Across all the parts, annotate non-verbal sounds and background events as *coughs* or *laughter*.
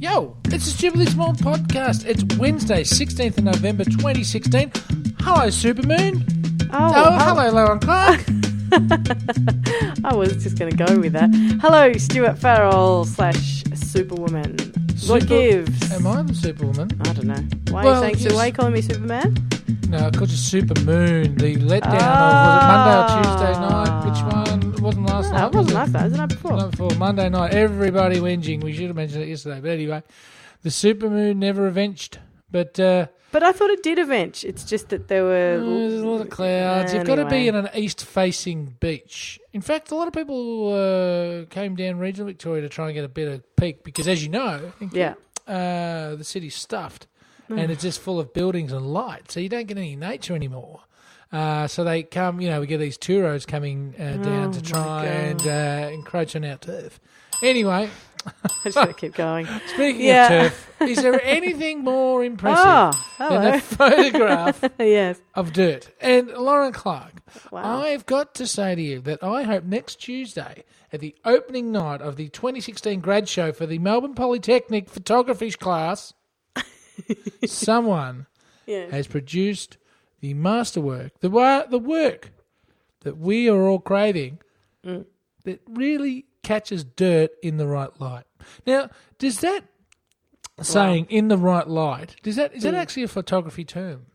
Yo, it's a Stupidly Small podcast. It's Wednesday, 16th of November 2016. Hello, Supermoon. Oh, Oh, hello, Lauren Clark. *laughs* I was just going to go with that. Hello, Stuart Farrell slash Superwoman. what gives? Am I the Superwoman? I don't know. Why Well, are you saying yes. Why are you calling me Superman? No, I called you Supermoon. The letdown Ah. of was it Monday or Tuesday night? Which one? It wasn't last No, night. it wasn't last night. It was the night before. night before. Monday night. Everybody whinging. We should have mentioned it yesterday. But anyway, the Supermoon never avenged. But uh, But I thought it did avenge. It's just that there were. there's a lot of clouds. You've got to be in an east-facing beach. In fact, a lot of people uh, came down regional Victoria to try and get a better peak because, as you know, Yeah. uh, the city's stuffed Hmm. and it's just full of buildings and light, so you don't get any nature anymore. Uh, so they come, you know, we get these touros coming uh, down Oh to try and uh, encroach on our turf. Anyway, I just got to *laughs* keep going. speaking Yeah. of turf, is there *laughs* anything more impressive Oh, than a *laughs* photograph yes. of dirt? And Lauren Clark, Wow. I've got to say to you that I hope next Tuesday, at the opening night of the 2016 grad show for the Melbourne Polytechnic photography class, someone Yeah. has produced the masterwork, the wa- the work that we are all craving, Mm. that really catches dirt in the right light. Now, does that saying "in the right light" does that is that Mm. actually a photography term?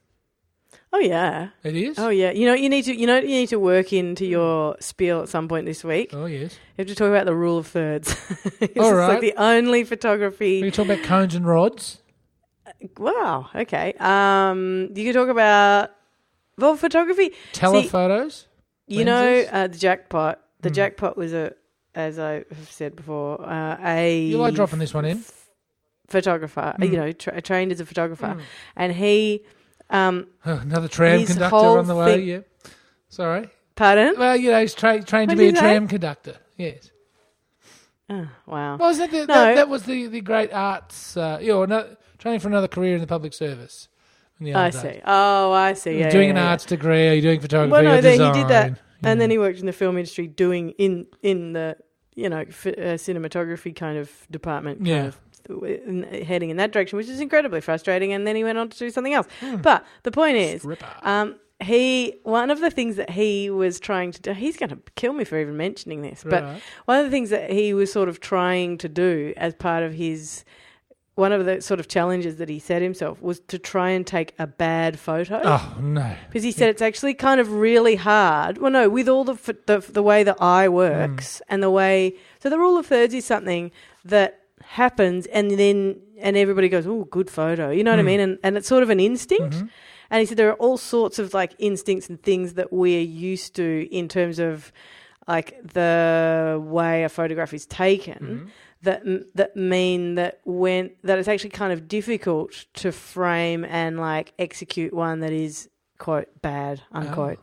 Oh yeah. It is. Oh yeah. You know you need to you know you need to work into your spiel at some point this week. Oh, yes. You have to talk about the rule of thirds. *laughs* it's All like the only photography. can talk about cones and rods. Wow. Okay. Um, you can talk about well photography. Telephotos. You know uh, the jackpot. The Hmm. jackpot was a, as I have said before, uh, a You like dropping this one in? photographer. Hmm. You know, tra- trained as a photographer, and he. Um, *laughs* another tram conductor on the way. thing- Yeah. Sorry. pardon? Well, you know, he's tra- trained to be a did you say? tram conductor. Yes. Oh, wow. Well, was that, the, No. that, that was the, the great arts, uh, you know, another, training for another career in the public service. The I see. Oh, I see. Yeah, doing yeah, an yeah. arts degree, are you doing photography Well, no, or then he did that, Yeah. and then he worked in the film industry doing in in the you know f- uh, cinematography kind of department kind Yeah. of in, heading in that direction which is incredibly frustrating and then he went on to do something else Hmm. but the point is um he one of the things that he was trying to do he's going to kill me for even mentioning this but one of the things that he was sort of trying to do as part of his one of the sort of challenges that he set himself was to try and take a bad photo Oh, no. because he said it's actually kind of really hard. Well, no, with all the f- the, the way the eye works and the way so the rule of thirds is something that happens and then and everybody goes, "Oh, good photo," you know what I Mm. mean? And and it's sort of an instinct. Mhm. And he said there are all sorts of like instincts and things that we're used to in terms of like the way a photograph is taken Mhm. That that mean that when that it's actually kind of difficult to frame and like execute one that is quote bad unquote.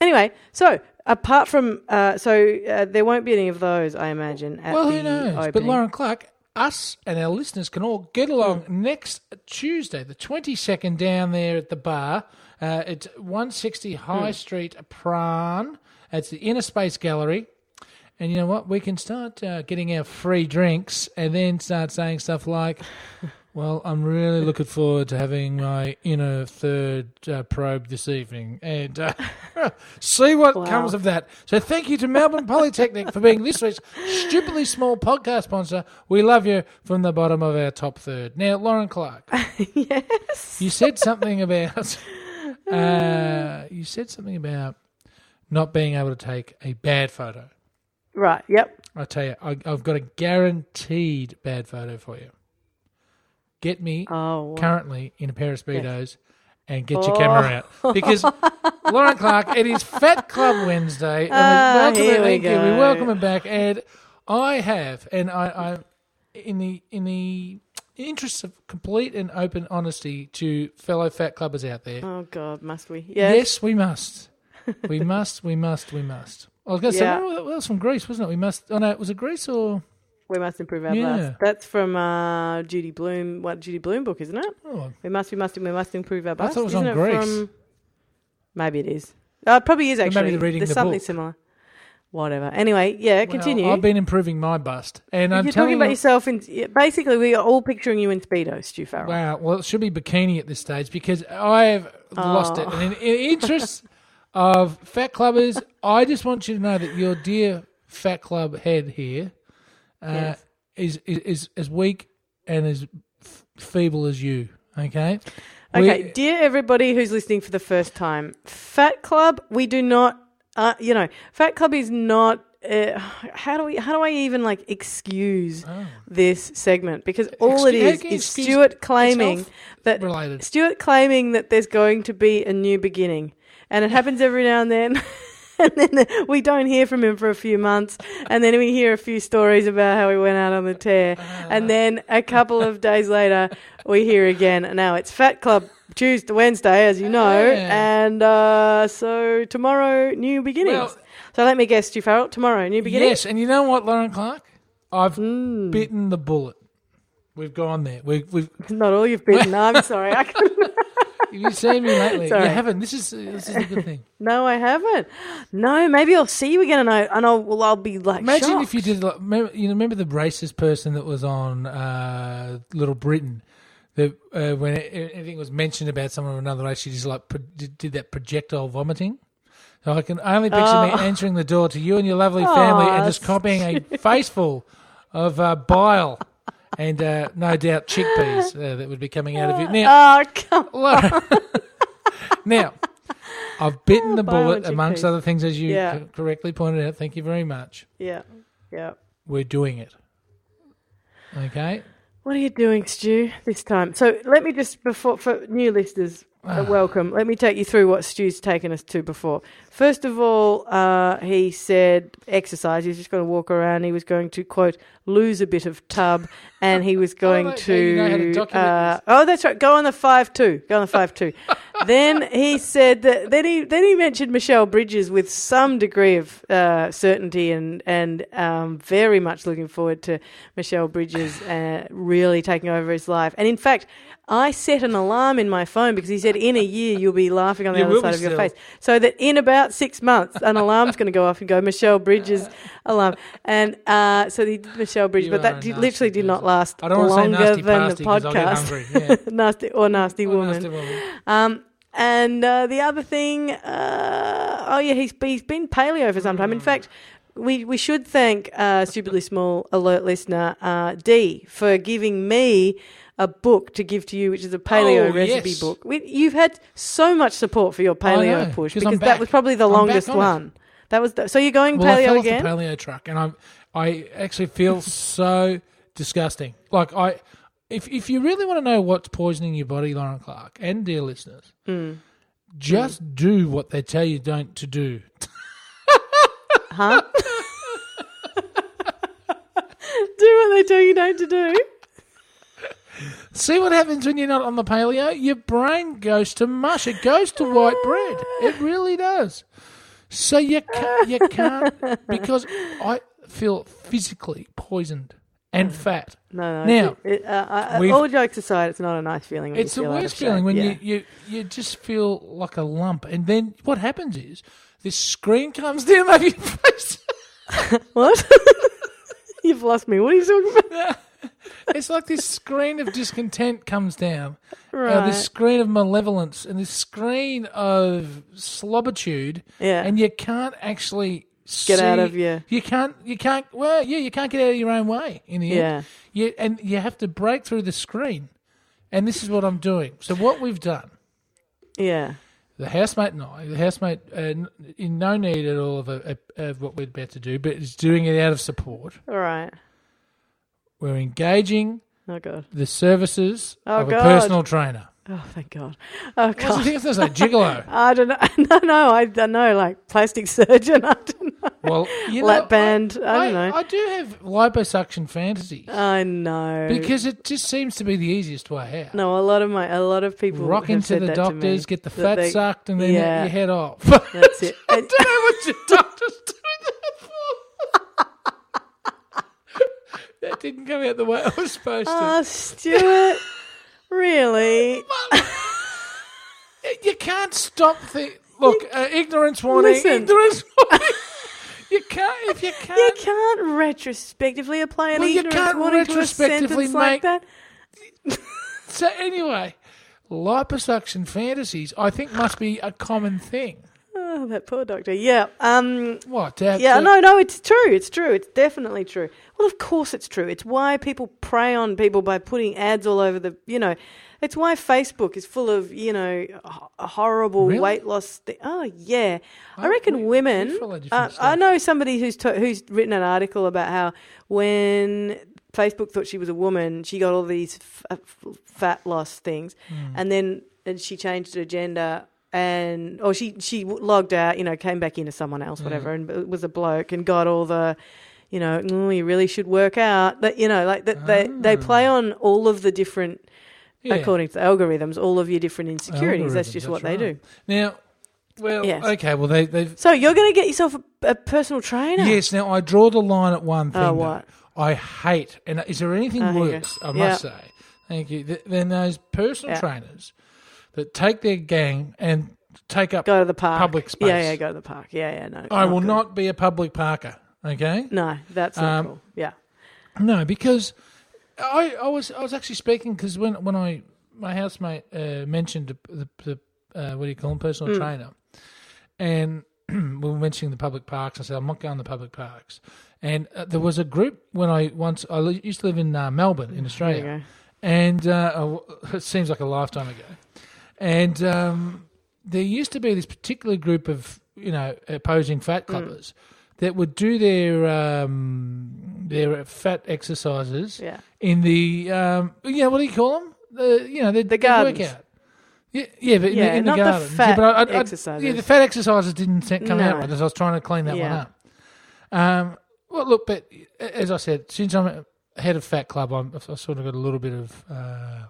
Anyway, so apart from uh, so uh, there won't be any of those, I imagine. At Well, the who knows? But. Lauren Clark, us and our listeners can all get along next Tuesday, the 22nd, down there at the bar. Uh, it's 160 High Street, Prahran. It's the Inner Space Gallery. And you know what? We can start uh, getting our free drinks and then start saying stuff like, *laughs* well, I'm really looking forward to having my inner third uh, probe this evening and uh, *laughs* see what Wow. comes of that. So thank you to Melbourne Polytechnic for being this week's stupidly small podcast sponsor. We love you from the bottom of our top third. Now, Lauren Clark, *laughs* yes, you said something about uh, you said something about not being able to take a bad photo. Right, yep. I tell you, I, I've got a guaranteed bad photo for you. Get me Oh, wow. currently in a pair of speedos and get your Oh. camera out because *laughs* Lauren Clark, it is Fat Club Wednesday, and Ah, we welcome here we we welcome her back, and I have, and I, I, in the in the interests of complete and open honesty to fellow fat clubbers out there, oh God, must we? Yes. yes, we must, we must, we must, we must. I was going to say, Yeah. oh, that was from Greece, wasn't it? We must. Oh no, was it Greece or? We must improve our Yeah. bust. That's from uh, Judy Blume. What Judy Blume book, isn't it? Oh, We must, we must, we must improve our bust. thought it was Isn't on it Greece. From... Maybe it is. Uh, it probably is actually. There's the something book. similar. whatever. Anyway, yeah, Well, continue. I've been improving my bust, and I'm You're talking about you, yourself in basically we are all picturing you in speedo, Stu Farrell. wow. Well, it should be bikini at this stage because I've lost it. Oh. And in, in interest *laughs* of fat clubbers, I just want you to know that your dear fat club head here uh, Yes. is, is is as weak and as f- feeble as you. Okay. Okay, We- dear everybody who's listening for the first time, Fat Club, we do not, uh, you know, Fat Club is not. Uh, how do we? How do I even like excuse Oh. this segment? Because all it Excuse- how is is Stuart claiming that related. Stuart claiming that there's going to be a new beginning, and it happens every now and then. *laughs* And then we don't hear from him for a few months, and then we hear a few stories about how he went out on the tear, and then a couple of days later we hear again. Now it's Fat Club Tuesday, Wednesday, as you know, and uh, so tomorrow new beginnings. Well- so let me guess, Stu Farrell, tomorrow new beginnings. Yes, and you know what, Lauren Clark? I've Mm. bitten the bullet. We've gone there. We, we've. Not all you've bitten. I'm sorry, I couldn't. Have you seen me lately? Sorry. You haven't. This is this is a good thing. *laughs* No, I haven't. No, maybe I'll see you again, and I and I'll well, I'll be like. Imagine shocked. if you did. Like, remember, you know, remember the racist person that was on uh, Little Britain. That uh, when anything was mentioned about someone of another race, she just like pro- did, did that projectile vomiting. So I can only picture Oh. me entering the door to you and your lovely *laughs* family Aw, and just copying a faceful of uh, bile *laughs* and uh, no doubt chickpeas uh, that would be coming out of you. Now, Oh, *laughs* Laura. *laughs* now, I've bitten the bullet, amongst other things, as you Yeah. co- correctly pointed out. Thank you very much. Yeah, yeah. We're doing it. Okay. What are you doing, Stu, this time? So let me just before for new listeners, uh, welcome. Let me take you through what Stu's taken us to before. First of all, uh, he said exercise. He's just going to walk around. He was going to quote lose a bit of tub, and he was *laughs* going like how to. you know how to document uh, oh, that's right. Go on the five two. Go on the five two. *laughs* then he said that. Then he then he mentioned Michelle Bridges with some degree of uh, certainty and and um, very much looking forward to Michelle Bridges uh, really taking over his life. And in fact, I set an alarm in my phone because he said in a year you'll be laughing on the You other side of your still. face. So that in about six months, an alarm's going to go off and go Michelle Bridges *laughs* alarm. And uh, so he did Michelle Bridges, You but that did, literally did not last I don't want say longer nasty than the the 'cause I'll get podcast. Yeah. *laughs* nasty or nasty Oh, woman. nasty woman. Um, and uh, the other thing, uh, oh yeah, he's he's been paleo for some time. Hmm. In fact, we we should thank uh, stupidly small alert listener uh, D for giving me a book to give to you, which is a paleo Oh, recipe yes. book. We, you've had so much support for your paleo know, push because that was probably the I'm longest on it. one. That was the, so you're going Well, I paleo fell again. off the paleo truck, and I, I actually feel *laughs* so disgusting. Like I, if if you really want to know what's poisoning your body, Lauren Clark and dear listeners, Mm. just do what they tell you don't to do. Huh? *laughs* *laughs* do what they tell you don't to do. See what happens when you're not on the paleo? Your brain goes to mush. It goes to white bread. It really does. So you can't, you can't because I feel physically poisoned and fat. No, no. Now, it, uh, uh, we've- all jokes aside, it's not a nice feeling. It's the worst feeling when Yeah. you, you you just feel like a lump, and then what happens is this screen comes down over your face. *laughs* What? *laughs* You've lost me. What are you talking about? *laughs* it's like this screen of discontent comes down, uh, this screen of malevolence, and this screen of slobitude, Yeah. and you can't actually Get out of your- You can't. You can't. Well, yeah, you can't get out of your own way in the Yeah. end. You and you have to break through the screen, and this is what I'm doing. So what we've done. yeah. The housemate and I, the housemate, uh, in no need at all of, a, a, of what we're about to do, but is doing it out of support. All right. We're engaging Oh god. the services Oh, of a personal trainer. Oh thank God. Oh God. What's the God. It's like gigolo. *laughs* I don't know. *laughs* No, no. I don't know. Like plastic *laughs* surgeon. I don't know. Well, you know, Lap band. I, I, don't know. I do have liposuction fantasies I know. because it just seems to be the easiest way out. no, a lot of my a lot of people Rock into the doctors, get the fat they- sucked, and then Yeah. you head off. That's it. I don't know what your doctors do that for. that didn't come out the way I was supposed to. Oh, Stuart. really? You can't stop the look. Uh, ignorance warning. Listen. Ignorance warning. *laughs* You can't if you *laughs* can't. You can't retrospectively apply an Well, you ignorance can't warning to a retrospectively sentence like make- that. *laughs* So anyway, liposuction fantasies, I think, must be a common thing. Oh, that poor doctor. Yeah. Um. What? To have Yeah. to- No. No. It's true. It's true. It's definitely true. Well, of course it's true. It's why people prey on people by putting ads all over the. You know, it's why Facebook is full of you know horrible Really? weight loss. Thi- oh yeah. I Oh, reckon we- we women. different Uh, I know somebody who's who's written an article about how when Facebook thought she was a woman, she got all these f- uh, f- fat loss things, Hmm. and then and she changed her gender and or she she logged out, you know, came back into someone else, whatever, and was a bloke and got all the. You know, "Mm, you really should work out. That you know, like that they they play on all of the different, Yeah. according to the algorithms, all of your different insecurities. That's just that's what they do. Now, well, Yes. okay, well they they've So you're going to get yourself a, a personal trainer. yes. Now I draw the line at one thing. Oh, what? I hate, and is there anything Oh, here you go. worse? I must say, thank you. th- Than those personal Yeah. trainers that take their gang and take up. Go to the park. Public space. Yeah, yeah, go to the park. Yeah, yeah, no. I will good. not be a public parker. Okay. No, that's not Um, cool. Yeah. No, because I, I was I was actually speaking because when when I my housemate uh, mentioned the, the, the uh, what do you call him personal trainer, and *clears throat* we were mentioning the public parks. I said I'm not going to public parks, and uh, there was a group when I once I used to live in uh, Melbourne in Australia, and uh, *laughs* it seems like a lifetime ago. And um, there used to be this particular group of you know opposing fat Mm. That would do their um, their fat exercises Yeah. in the um, yeah what do you call them the you know the, The workout. Yeah, yeah, but in Yeah, the, in the the fat yeah, but I, I, exercises. Yeah, the fat exercises didn't come out No. right as I was trying to clean that Yeah. one up. Um, well, look, but as I said, since I'm head of Fat Club, I'm, I've sort of got a little bit of uh,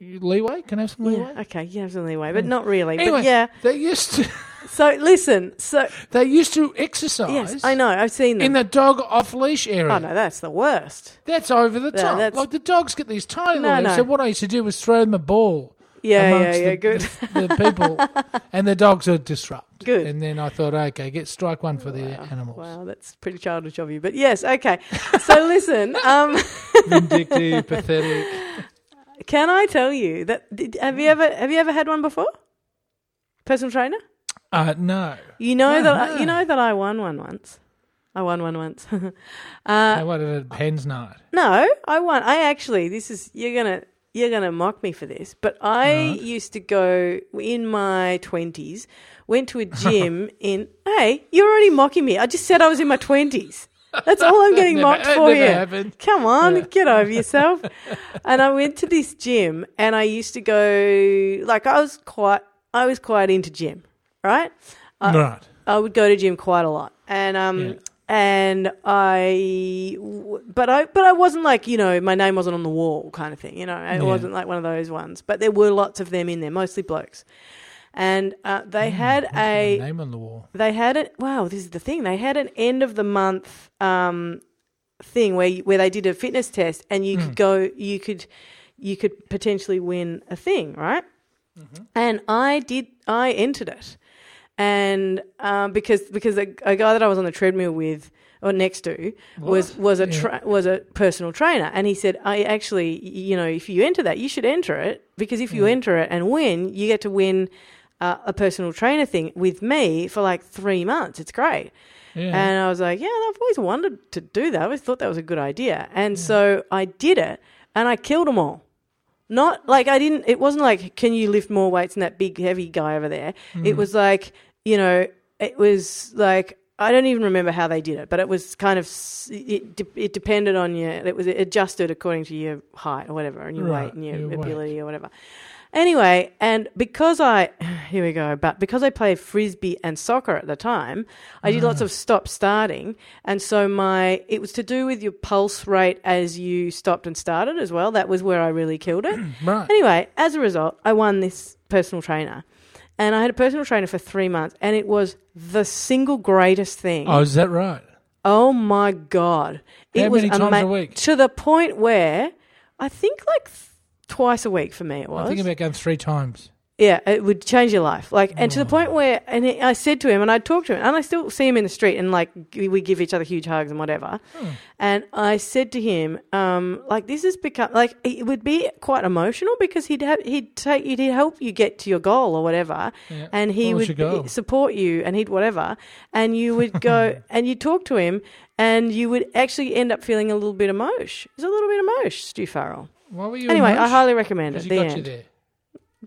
leeway. Can I have some leeway? Yeah. Okay, you have some leeway, but not really. Anyway, But yeah. they used to So listen. So they used to exercise. yes, I know. I've seen them. in the dog off leash area. oh no, that's the worst. That's over the top. that's- Like the dogs get these tiny No, little. no. So what I used to do was throw them a ball. Yeah, yeah, amongst yeah. the, good. The, the people, *laughs* and the dogs would disrupt. Good. And then I thought, okay, get strike one for the animals. Wow, that's pretty childish of you. But yes, okay. So *laughs* listen. Um, *laughs* Vindictive, pathetic. can I tell you that? Did, have you ever have you ever had one before? Personal trainer. Uh, no. You know No, that I, no. you know that I won one once. I won one once. *laughs* uh, I wanted a hen's night. no, I won. I actually. This is you're gonna you're gonna mock me for this, but I Right. used to go in my twenties. Went to a gym *laughs* in. Hey, you're already mocking me. I just said I was in my twenties. That's all I'm *laughs* getting Never- mocked for here. happened. Come on, Yeah. get over yourself. and I went to this gym, and I used to go like I was quite I was quite into gym, right? I- right. I would go to gym quite a lot, and um, Yeah. and I, but I, but I wasn't like you know my name wasn't on the wall kind of thing. You know, it Yeah. wasn't like one of those ones. But there were lots of them in there, mostly blokes, and uh, they had a name on the wall. they had it. Wow, this is the thing. They had an end of the month um, thing where where they did a fitness test, and you could go. You could you could potentially win a thing, right? And I did. I entered it, and um, because because a, a guy that I was on the treadmill with or next to was What? was a Yeah. was a personal trainer, and he said, "I actually, you know, if you enter that, you should enter it because if you enter it and win, you get to win." Uh, a personal trainer thing with me for like three months. It's great. Yeah. And I was like, yeah, I've always wanted to do that. I always thought that was a good idea. And so I did it and I killed them all. Not like I didn't, it wasn't like, can you lift more weights than that big, heavy guy over there? It mm. was like, you know, it was like, I don't even remember how they did it, but it was kind of, it, de- it depended on your, it was adjusted according to your height or whatever and your Right, weight and your, your weight. ability or whatever. Anyway, and because I, *sighs* here we go, but because I played frisbee and soccer at the time, I did lots ah. of stop starting. And so my, it was to do with your pulse rate as you stopped and started as well. That was where I really killed it. *clears throat* right. Anyway, as a result, I won this personal trainer. And I had a personal trainer for three months, and it was the single greatest thing. Oh, is that right? Oh my god! It How was many times a week? to the point where I think like th- twice a week for me it was. I'm thinking about going three times. Yeah, it would change your life. Like, and to the point where, and I said to him, and I talked to him, and I still see him in the street, and like we give each other huge hugs and whatever. And I said to him, um, like this has become like it would be quite emotional because he'd have he'd take you, he'd help you get to your goal or whatever, Yeah. and he What was would goal? support you, and he'd whatever, and you would *laughs* go and you talk to him, and you would actually end up feeling a little bit emotion. It's a little bit emotion, Stu Farrell. Why were you Anyway, I highly recommend it. Because The got end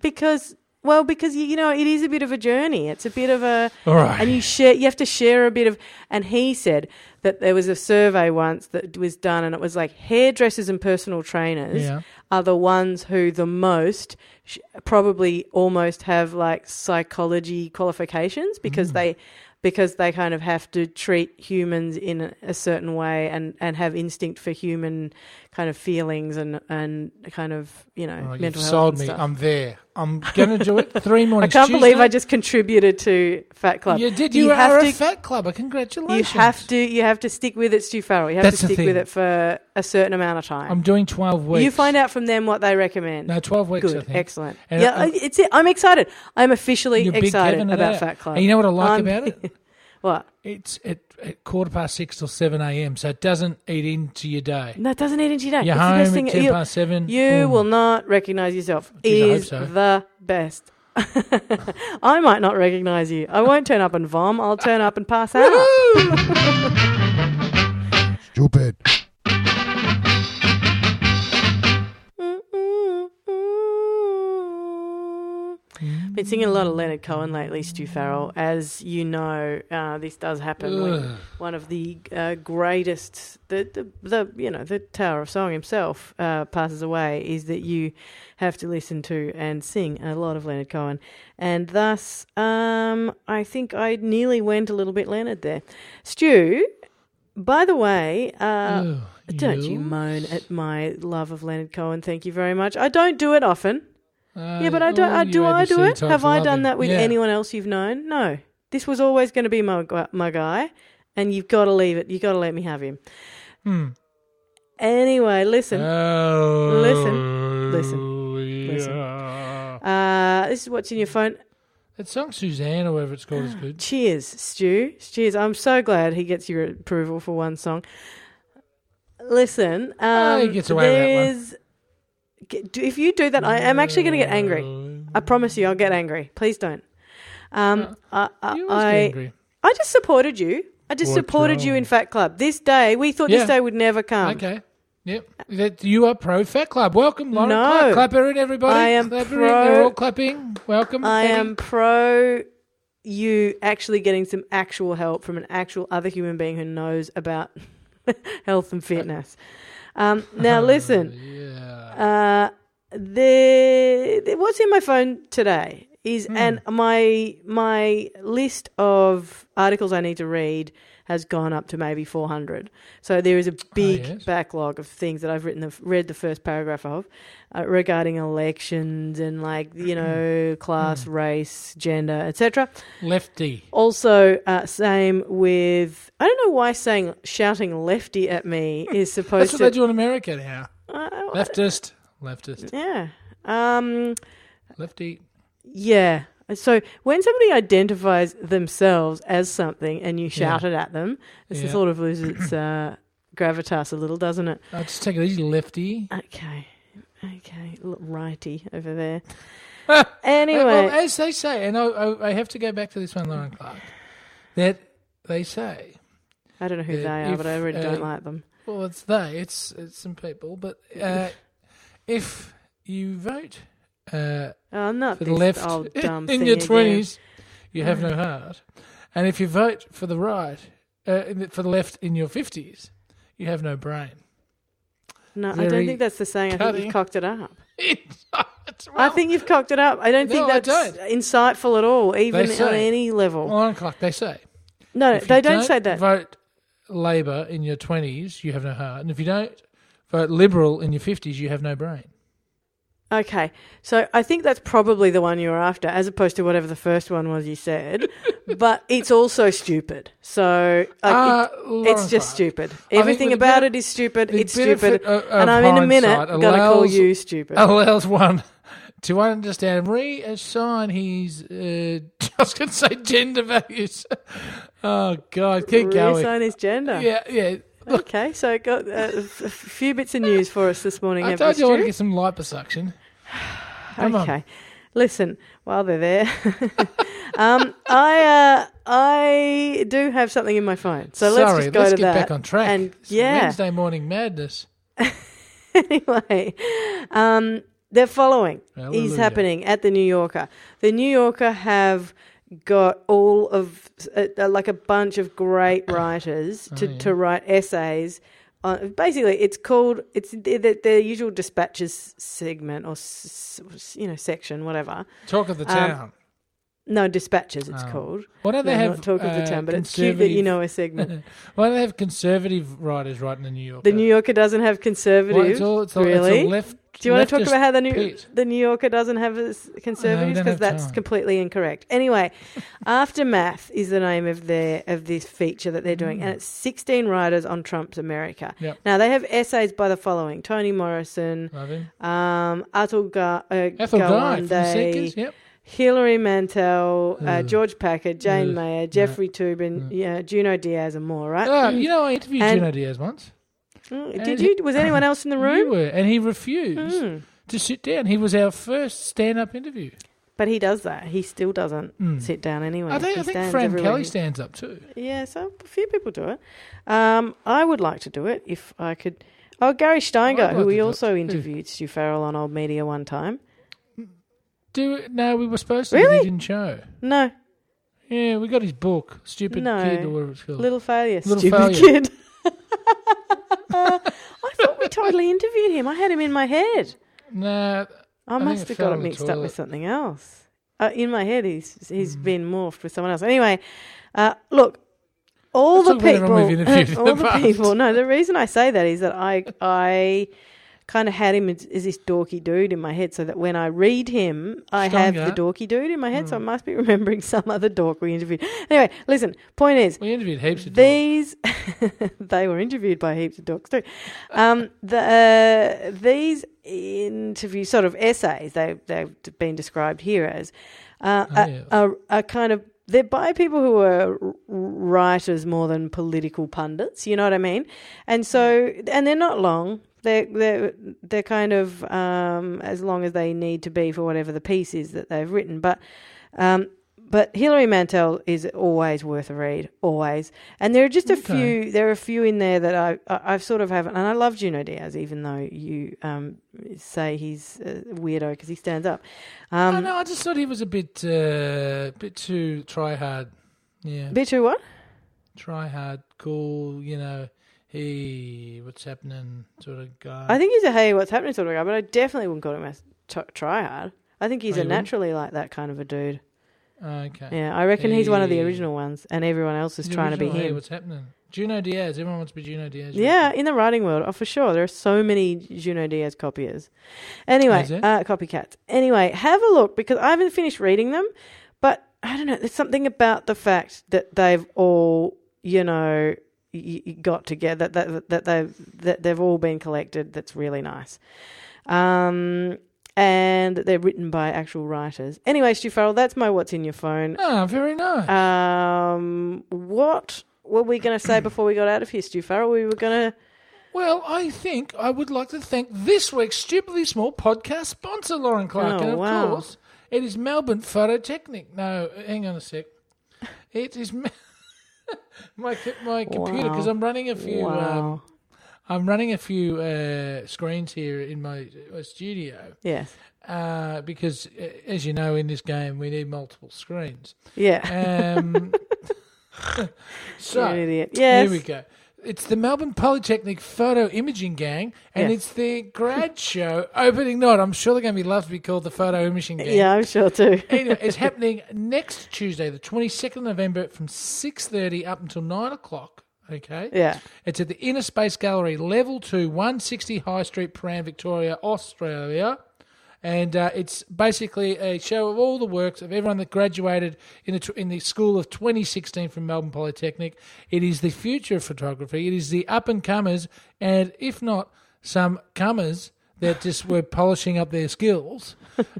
because well because you, you know it is a bit of a journey it's a bit of a All right. and you share you have to share a bit of and he said that there was a survey once that was done and it was like hairdressers and personal trainers yeah. are the ones who the most sh- probably almost have like psychology qualifications because Mm. they because they kind of have to treat humans in a, a certain way and, and have instinct for human kind of feelings and and kind of you know right, mental health sold me. I'm there. I'm to do it. Three *laughs* I can't believe I just contributed to Fat Club. You did. You You, have are to- a fat clubber. Congratulations. You have to you have to stick with it, Stu Farrell. You have That's to stick with it for a certain amount of time. I'm doing 12 weeks. you find out from them what they recommend. No, 12 weeks, I Good, think. excellent. And yeah, I- I- it's it. I'm excited. I'm officially excited about. Fat Club. And you know what I like I'm- about it? *laughs* What? It's at, at quarter past six till 7 a.m., so it doesn't eat into your day. No, it doesn't eat into your day. You're It's the home best at 10 past 7. you boom. will not recognize yourself. Geez, I hope Is so. the best. *laughs* I might not recognize you. I won't turn up and vom. I'll turn up and pass out. *laughs* Stupid. Been singing a lot of Leonard Cohen lately, Stu Farrell. As you know, uh, this does happen when one of the uh, greatest, the, the the you know the Tower of Song himself uh, passes away. Is that you have to listen to and sing a lot of Leonard Cohen, and thus um, I think I nearly went a little bit Leonard there. Stu, by the way. Uh, don't you moan at my love of Leonard Cohen. Thank you very much. I don't do it often. Uh, Yeah, but I don't. oh, I, you do I do it? Have I done that with Yeah. anyone else you've known? No. This was always going to be my my guy, and you've got to leave it. You've got to let me have him. Hmm. Anyway, listen. Oh, Listen. Listen. Listen. Uh, this is what's in your phone. That song Suzanne or whatever it's called is good. *gasps* Cheers, Stu. Cheers. I'm so glad he gets your approval for one song. Listen, Oh, um, he gets away with that one. There's- Get- do- If you do that, I am actually going to get angry. I promise you, I'll get angry. Please don't. Um, I, I, You always get I, angry. I just supported you. I just What's supported you wrong? in Fat Club. This day, we thought Yeah. this day would never come. Okay. Yep. That you are pro Fat Club. Welcome, Lauren. No. Clap, clap her in, everybody. I am clap her in. They're all clapping. Welcome. I Eddie. am pro you actually getting some actual help from an actual other human being who knows about *laughs* health and fitness. Um, now, *laughs* listen. Yeah. Uh, the, the- what's in my phone today is Hmm. and my my list of articles I need to read has gone up to maybe 400. So there is a big Oh, yes. backlog of things that I've written the, read the first paragraph of uh, regarding elections and like you *clears throat* know class, Hmm. race, gender, etc. Lefty. Also, uh, same with I don't know why saying shouting lefty at me *laughs* is supposed. That's what to they do in America now. Uh, Leftist. Leftist. yeah. Um, Lefty. Yeah. So when somebody identifies themselves as something and you shout it at them, it Yeah. sort of loses its uh, gravitas a little, doesn't it? I'll just take it easy, Lefty. Okay. Okay. Righty over there. *laughs* Anyway. Well, as they say, and I, I, have to go back to this one, Lauren Clark, that they say, I don't know who they are, if, but I really uh, don't like them. well, it's they, it's, it's some people, but uh, *laughs* if you vote uh, Oh, not for the left old dumb in your twenties, you have no heart, and if you vote for the right, uh, for the left in your fifties, you have no brain. No, I don't think that's the saying. I think you've cocked it up. *laughs* I think you've cocked it up. I don't think No, I that's insightful at all, even say. on any level. Clark, they say. no, If you they don't, say that. Vote Labor in your twenties, you have no heart, and if you don't vote Liberal in your fifties, you have no brain. Okay, so I think that's probably the one you were after, as opposed to whatever the first one was you said. *laughs* but it's also stupid. So like, Uh, it- it's just stupid. Everything about it is stupid. It's stupid, benefit of- and I'm in a minute going to call you stupid. allows one *laughs* to understand and reassign his, uh, *laughs* I was going to say gender values. oh, God, keep going. Reassign his gender. Yeah, yeah. Okay, so got a a few bits of news for us this morning. I told you I want to get some liposuction. *sighs* Come on. okay. Listen, while they're there, *laughs* um, I uh, I do have something in my phone, so let's Sorry, just go let's to get that. back on track. And It's yeah, Wednesday morning madness. *laughs* anyway, um, the following is happening at the New Yorker. The New Yorker have got all of uh, uh, like a bunch of great *coughs* writers to, Oh, yeah. to write essays. On, basically, it's called it's the, the, the usual dispatches segment or you know section, whatever. Talk of the Um, town. No, dispatches. It's Oh. called. Why don't they No, have talk of the uh, town, but it's cute that you know a segment. *laughs* Why don't they have conservative writers writing the New Yorker? The New Yorker doesn't have Well, conservative. it's all, it's all, really? It's all left. Do you want to talk about how the New pit. the New Yorker doesn't have conservatives? Because have that's time. completely incorrect. Anyway, *laughs* Aftermath is the name of their of this feature that they're doing, and it's 16 writers on Trump's America. Mm. Yep. Now they have essays by the following: Toni Morrison, um, Atul Ga- uh, Ethel Gawande. Yep. Hilary Mantel, uh, George Packard, Jane Ugh. Mayer, Jeffrey Toobin, yeah, Junot Díaz, and more. Right? Oh, you know, I interviewed And- Junot Díaz once. Mm, Did you? Was anyone else in the *coughs* room? You were, and he refused Mm. to sit down. He was our first stand-up interview. But he does that. He still doesn't Mm. sit down anyway. I think, I think Fran everywhere Kelly stands up too. Yeah, so a few people do it. Um, I would like to do it if I could. Oh, Gary Shteyngart, like who we also too. interviewed Stu Farrell on Old Media one time. Do no, we were supposed to. Really? But he didn't show. No, Yeah, we got his book, Stupid No. Kid, or whatever it's called. Little Failure, Little stupid Failure. kid. *laughs* I we totally interviewed him. I had him in my head. Nah, I, think must have got it mixed up with something else. Uh, in my head, he's he's Hmm. been morphed with someone else. Anyway, uh, look, all Let's the people, *laughs* all the the people. No, the reason I say that is that I I kind of had him as, as this dorky dude in my head, so that when I read him, I have the dorky dude in my head. So Hmm. I must be *laughs* remembering some other dork we interviewed. Anyway, listen. Point is, we interviewed heaps of these *laughs* they were interviewed by heaps of docs too. Um, the uh, these interview sort of essays they they've been described here as uh, Oh, are, yeah. are, are kind of they're by people who are writers more than political pundits. You know what I mean? And so and they're not long. They're they're they're kind of um, as long as they need to be for whatever the piece is that they've written, but. Um, but Hilary Mantel is always worth a read, always. And there are just a Okay. few. There are a few in there that I, I I've sort of haven't. And I love Junot Díaz, even though you um, say he's a weirdo because he stands up. I Um, know. I just thought he was a bit, uh, bit too try hard. Yeah, bit too what? try hard, cool. You know, he what's happening sort of guy. I think he's a hey, what's happening sort of guy, but I definitely wouldn't call him a t- try hard. I think he's Oh, a you wouldn't? naturally like that kind of a dude. okay. Yeah, I reckon he's one of the Hey. original ones, and everyone else is The trying to be original, hey, him. what's happening? Junot Díaz. Everyone wants to be Junot Díaz. Yeah, in the writing world, oh, for sure. There are so many Junot Díaz copiers. Anyway, Is there? uh, copycats. Anyway, have a look because I haven't finished reading them, but I don't know. There's something about the fact that they've all, you know, got together that that, that they've that they've all been collected. That's really nice. Um, and they're written by actual writers. Anyway, Stu Farrell, that's my what's in your phone. Ah, very nice. Um, what were we going to say before we got out of here, Stu Farrell? We were going to. Well, I think I would like to thank this week's Stupidly Small podcast sponsor, Lauren Clark. Oh, and of wow. course, it is Melbourne Phototechnic. No, hang on a sec. It is *laughs* *laughs* my my computer because Wow. I'm running a few. Um, I'm running a few uh, screens here in my, my studio yes. uh, because, uh, as you know, in this game we need multiple screens. Yeah. Um, *laughs* *laughs* so You're an idiot. Yes. here we go. It's the Melbourne Polytechnic Photo Imaging Gang, and Yes. it's their grad *laughs* show opening night. I'm sure they're going to be loved to be called the Photo Imaging Gang. Yeah, I'm sure too. *laughs* Anyway, it's *laughs* happening next Tuesday, the 22nd of November, from 6:30 up until nine o'clock. Okay. Yeah. It's at the Inner Space Gallery, Level Two, 160 High Street, Prahran, Victoria, Australia. And uh, it's basically a show of all the works of everyone that graduated in the, in the school of 2016 from Melbourne Polytechnic. It is the future of photography. It is the up and comers, and if not some comers, that just were *laughs* polishing up their skills.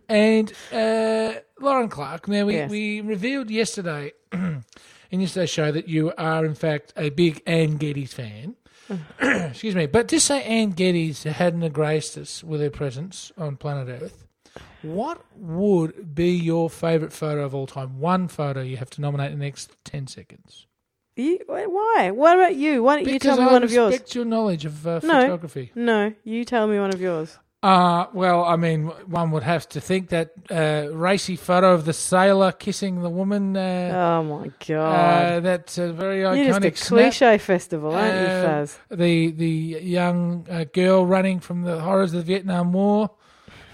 and uh, Lauren Clark. Now we, Yes. we revealed yesterday *clears throat* in yesterday's show that you are in fact a big Anne Geddes fan. *clears throat* Excuse me, but just say Anne Geddes hadn't graced us with her presence on planet Earth. What would be your favourite photo of all time? One photo you have to nominate in the next ten seconds. You, why? What about you? Why don't you Because tell me I one of yours? respect your knowledge of uh, No. photography. No, you tell me one of yours. Uh, well, I mean, one would have to think that uh, racy photo of the sailor kissing the woman. Uh, Oh my god! uh, that's a very You're just a iconic snap. cliche festival, aren't you, Uh, Faz? The the young uh, girl running from the horrors of the Vietnam War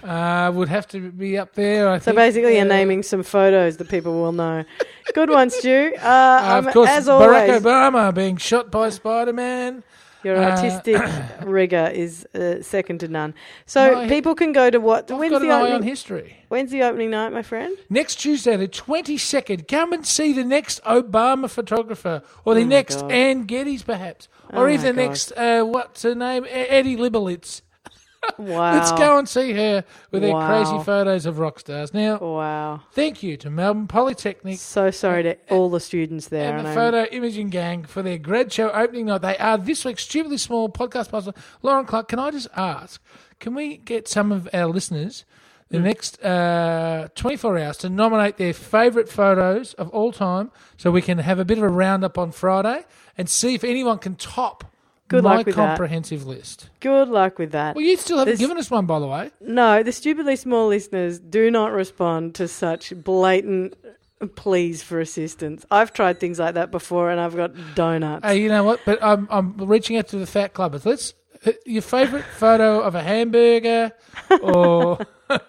uh, would have to be up there. I think So think. basically, you're naming some photos that people will know. Good one, Stu. Uh, Uh, um, of course, as Barack always, Obama being shot by Spider Man. Your uh, artistic *coughs* rigor is uh, second to none. So My- people can go to what? I've When's got the an eye on opening? history. When's the opening night, my friend? Next Tuesday, the 22nd, come and see the next Obama photographer or the Oh my next God. Anne Geddes, perhaps, Oh or my even the God. next, uh, what's her name, E- Eddie Libolitz. Wow! Let's go and see her with her Wow. crazy photos of rock stars. Now, Wow! thank you to Melbourne Polytechnic So sorry to all the students there. and the I'm- Photo Imaging Gang for their grad show opening night. They are this week's Stupidly Small podcast puzzle. Lauren Clark, can I just ask, can we get some of our listeners the Hmm. next uh, 24 hours to nominate their favourite photos of all time so we can have a bit of a roundup on Friday and see if anyone can top Good my luck with that. comprehensive list? Good luck with that. Well, you still haven't given us one, by the way. No, the stupidly small listeners do not respond to such blatant pleas for assistance. I've tried things like that before, and I've got donuts. Hey, you know what? But I'm I'm reaching out to the fat clubbers. Let's uh, your favourite photo of a hamburger or *laughs*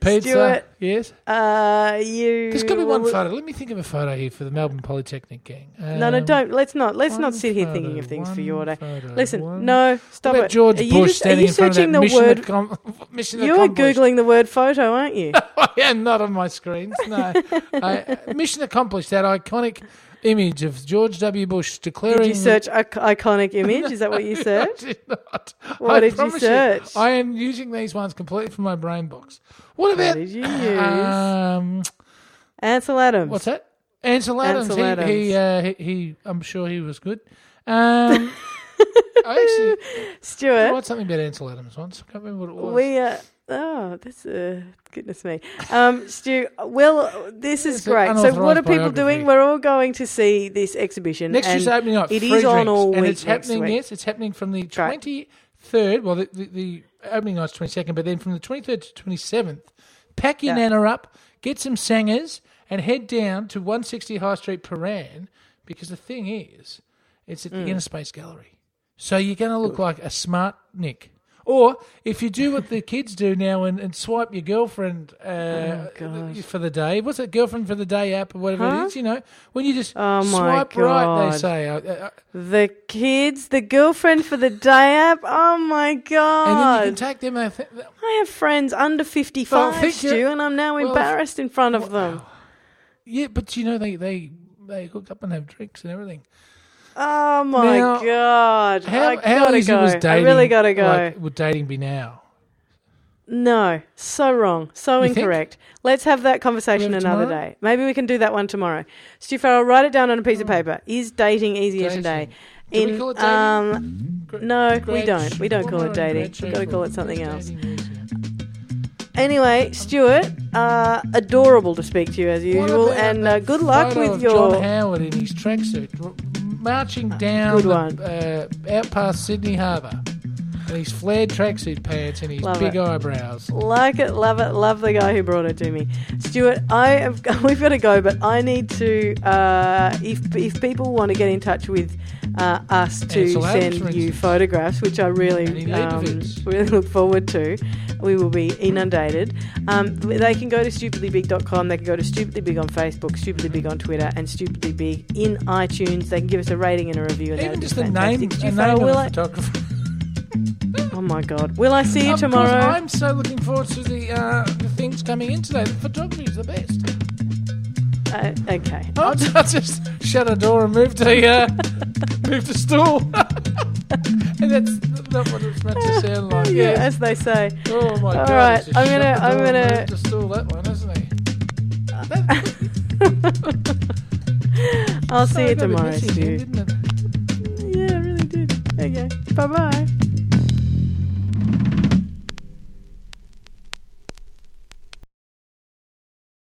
pizza? Stuart, yes. Uh, you. There's got to be one well, photo. Let me think of a photo here for the Melbourne Polytechnic gang. No, no, Um, don't. Let's not. Let's not sit here photo, thinking of things for your day. photo, Listen, one- no, stop it. George are you Bush just, are standing you in front of searching that the mission, word? *laughs* mission You're googling the word photo, aren't you? *laughs* I am not on my screens. No, *laughs* I, mission accomplished. That iconic image of George W. Bush declaring. Did you search iconic image? Is that what you *laughs* I did not. What I did you search? I am using these ones completely from my brain box. What What about did you use? um, Ansel Adams. what's that? Ansel Adams. Ansel he, Adams. He, uh, he, he, I'm sure he was good. Um, *laughs* I actually Stuart, I Stuart, something about Ansel Adams once. I can't remember what it was. we uh, oh, that's uh, goodness me. Um, *laughs* Stu, well, this is great. So, what are people doing? We're all going to see this exhibition. Next and Tuesday opening night. it is on drinks, all and week it's next happening. week. Yes, it's happening from the twenty third. Well, the, the, the opening night's twenty second, but then from the twenty third to twenty seventh, pack your Yeah. nana up, get some sangers, and head down to one sixty High Street, Prahran, because the thing is, it's at the Mm. Inner Space Gallery, so you're going to look like a smart Nick. Or if you do what the kids do now and, and swipe your girlfriend uh, Oh, for the day, what's it, girlfriend for the day app or whatever Huh? it is, you know, when you just Oh, swipe right, they say. Uh, uh, The kids, the girlfriend for the day app. Oh my God. and then you god! can take them. uh, th- I have friends under fifty-five, Well, you- Stu, and I'm now well, embarrassed in front of them. Yeah, but you know they they they hook up and have drinks and everything. Oh my Now, god! How, I how gotta easy go. was dating? I really gotta go. Like, would dating be now? No, so wrong, so You think? incorrect. Let's have that conversation another tomorrow? day. Maybe we can do that one tomorrow. Stu Farrell, write it down on a piece of paper. Is dating easier Dating. today? Do we call it dating? um, Gra- no, we grad- don't. We don't call it dating. grad We've got to call it something else. dating? Anyway, Stuart, uh, adorable to speak to you as What usual, about and uh, that good luck photo with of your. John Howard in his tracksuit, r- marching down good the. Uh, out past Sydney Harbour, in his flared tracksuit pants and his Love big it. eyebrows. Like it, love it, love the guy who brought it to me, Stuart. I have, *laughs* we've got to go, but I need to. Uh, if if people want to get in touch with uh, us to Ansel Adams, send you instance. photographs, which I really um, really look forward to, we will be inundated. Um, they can go to stupidlybig.com. They can go to Stupidly Big on Facebook, Stupidly Big on Twitter, and Stupidly Big in iTunes. They can give us a rating and a review. And Even just the name, the name of the photographer. Oh my God! Will I see you Of tomorrow? course, I'm so looking forward to the uh, the things coming in today. The photography is the best. Uh, okay. I'll, *laughs* I'll just shut a door and move to uh, move to stool, *laughs* and that's not what it's meant to sound like. *laughs* yeah, Yeah. as they say. Oh my All god. right, he's just I'm gonna- I'm gonna- to stall that one, hasn't he? *laughs* I'll see Oh, you got a bit tomorrow, Stu. Yeah, I really did. Okay. Bye bye.